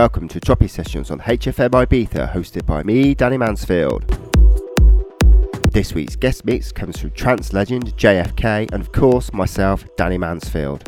Welcome to Tropi Sessions on HFM Ibiza, hosted by me, Danny Mansfield. This week's guest mix comes from trance legend JFK and, of course, myself, Danny Mansfield.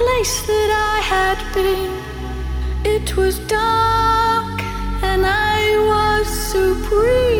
Place that I had been. It was dark and I was supremely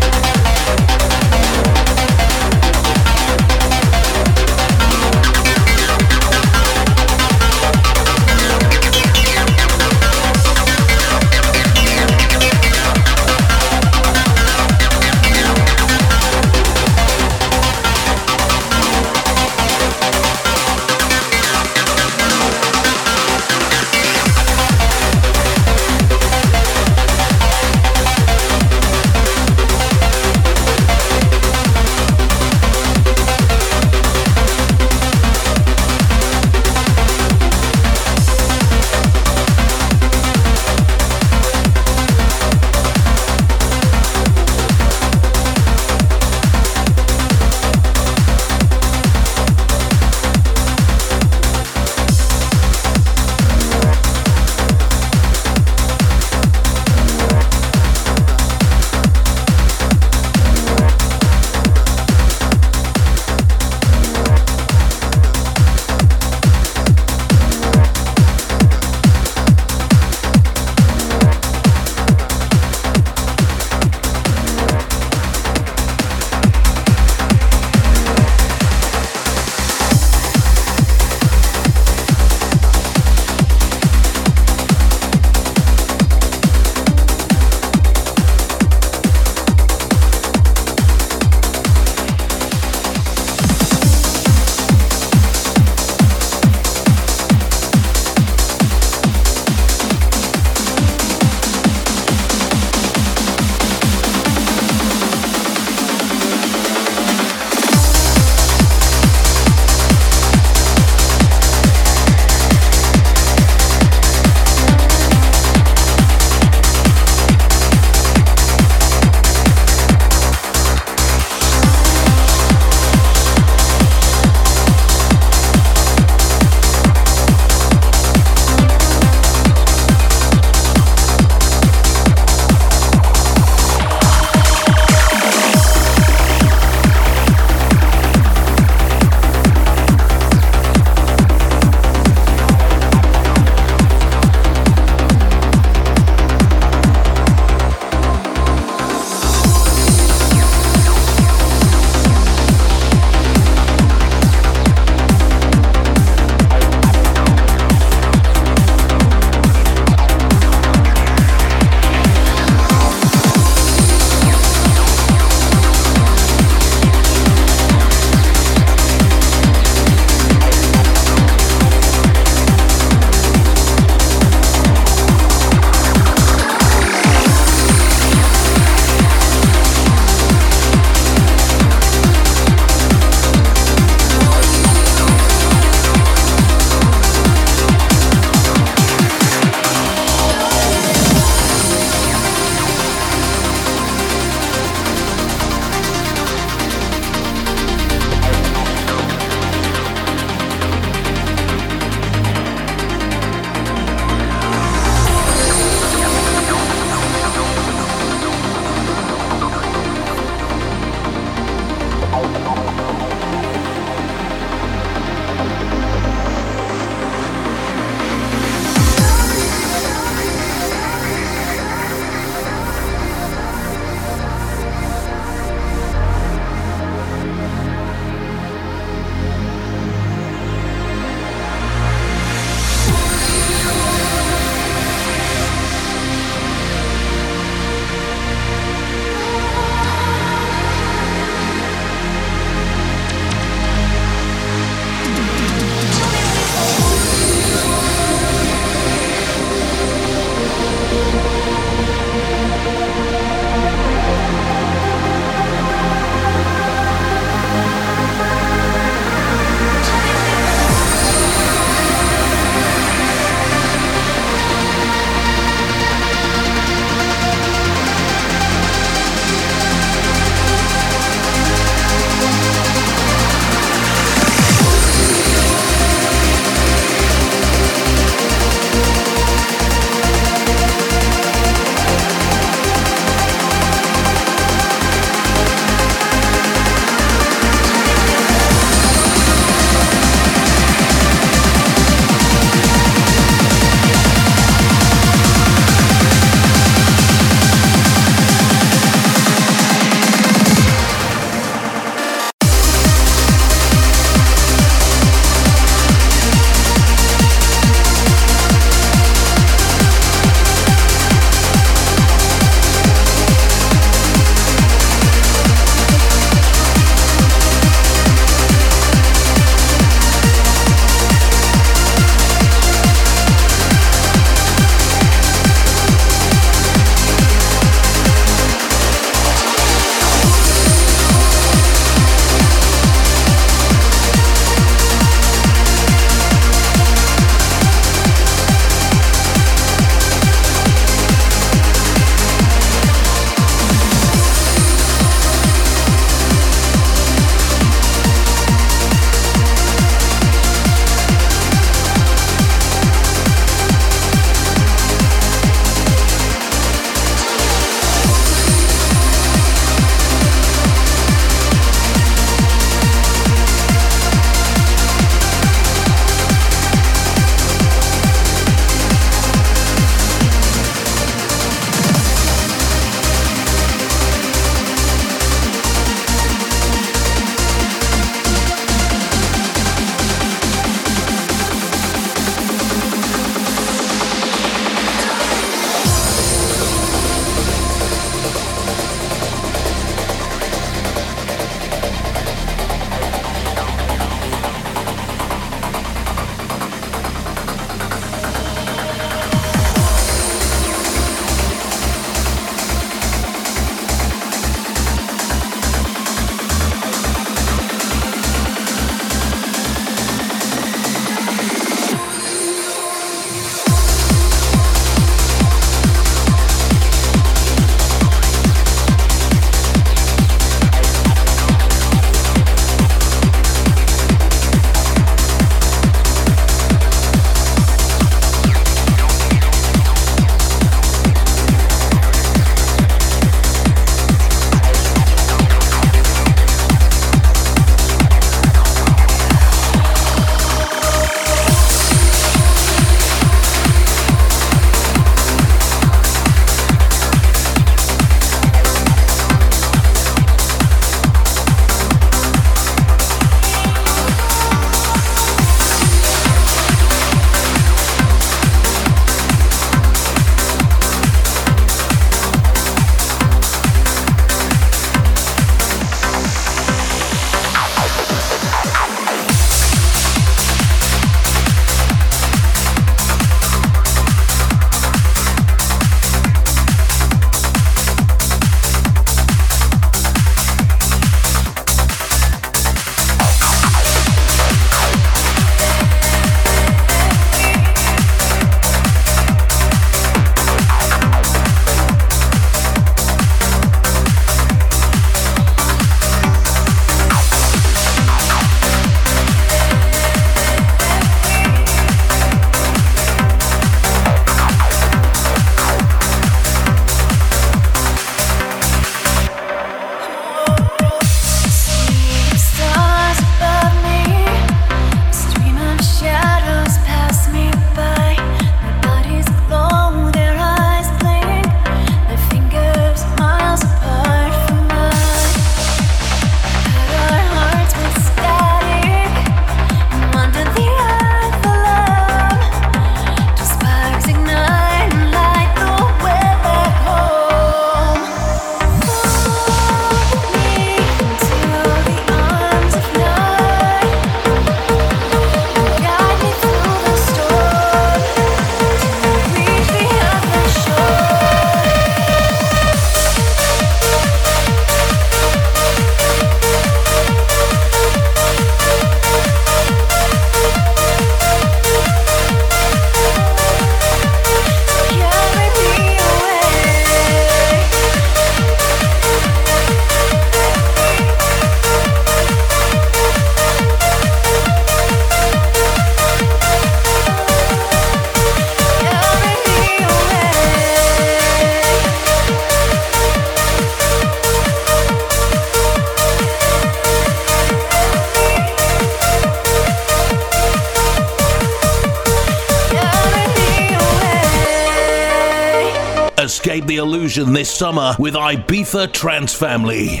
This summer with Ibiza Trance Family.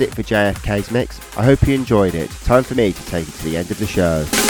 It for JFK's mix. I hope you enjoyed it. Time for me to take it to the end of the show.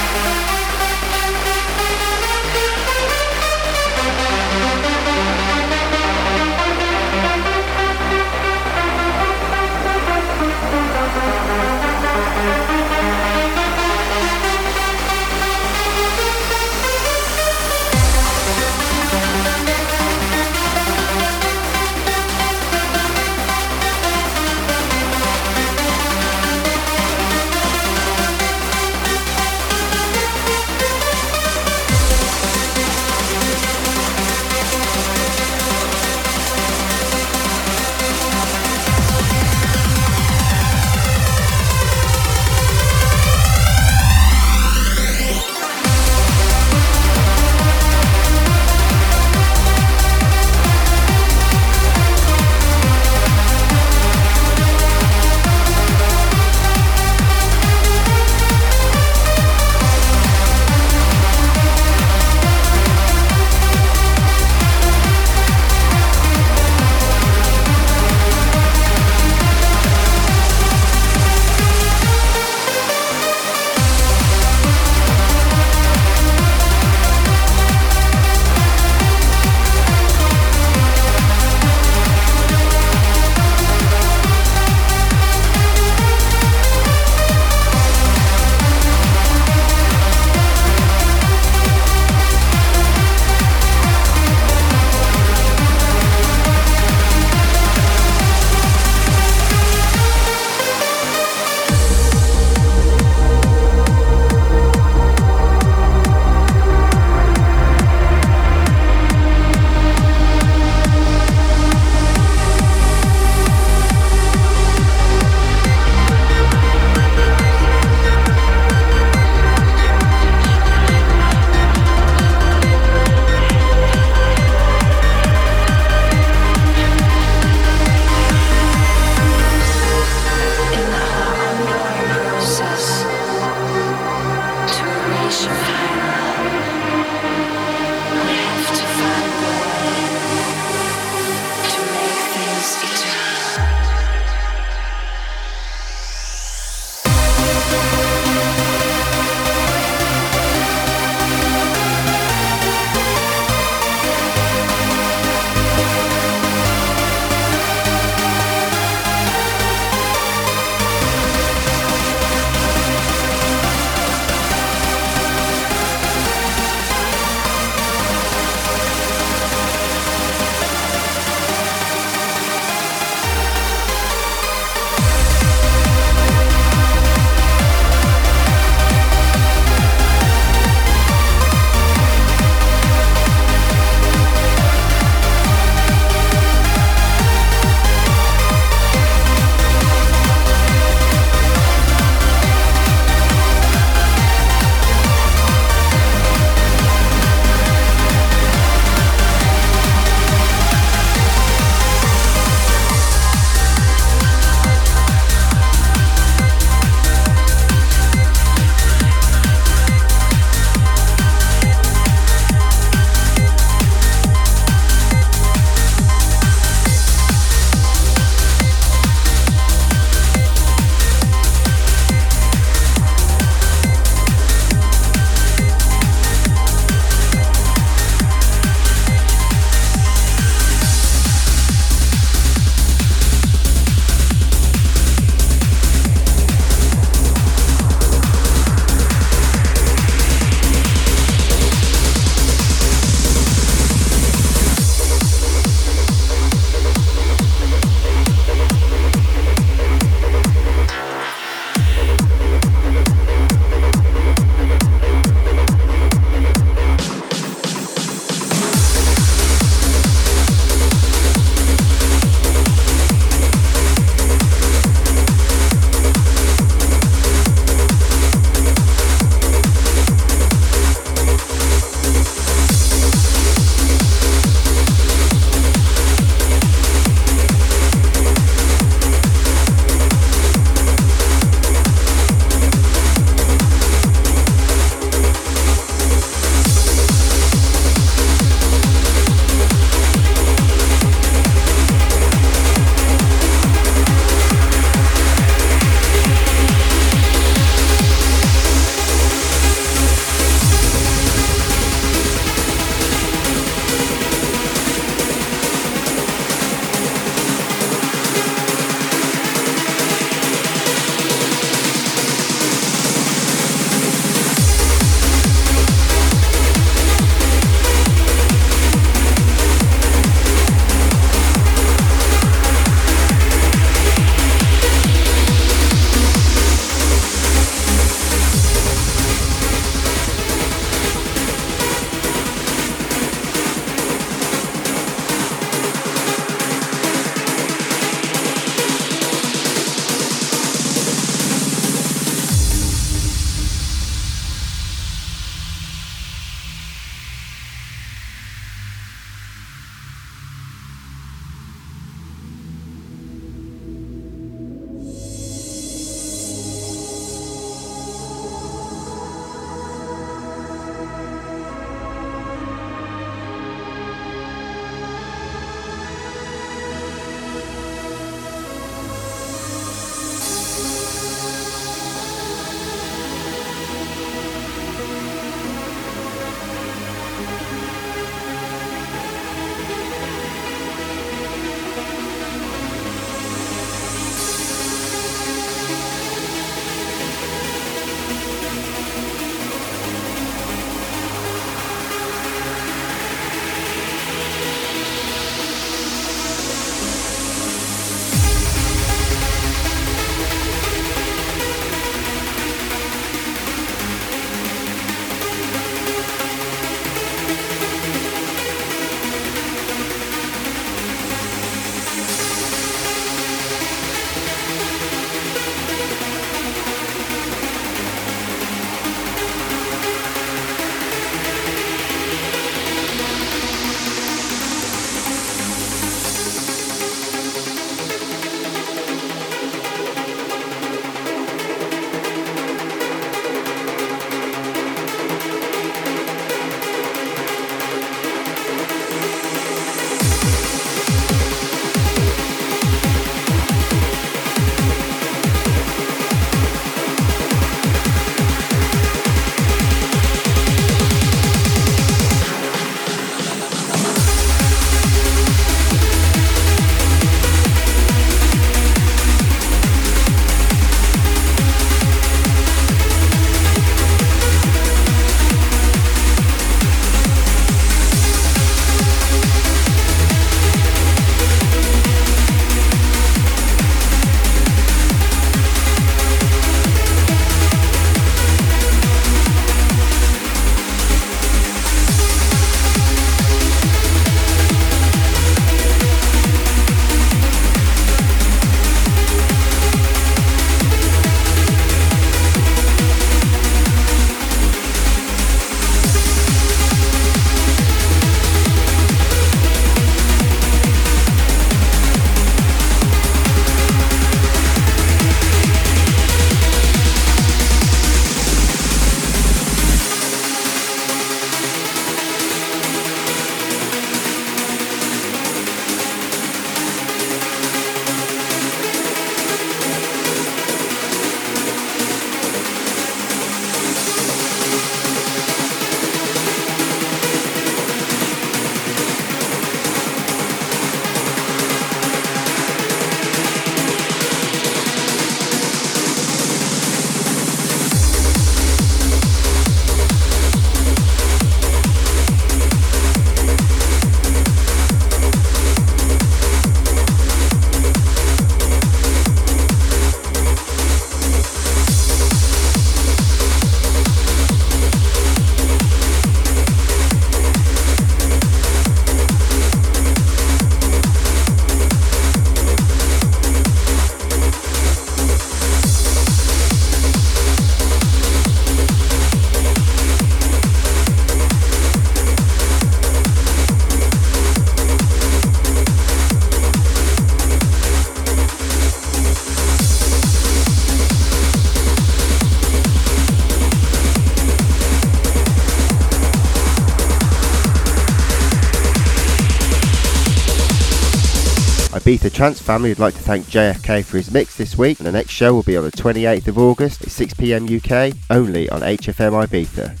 Ibiza Trance family would like to thank JFK for his mix this week, and the next show will be on the 28th of August at 6pm UK, only on HFM Ibiza.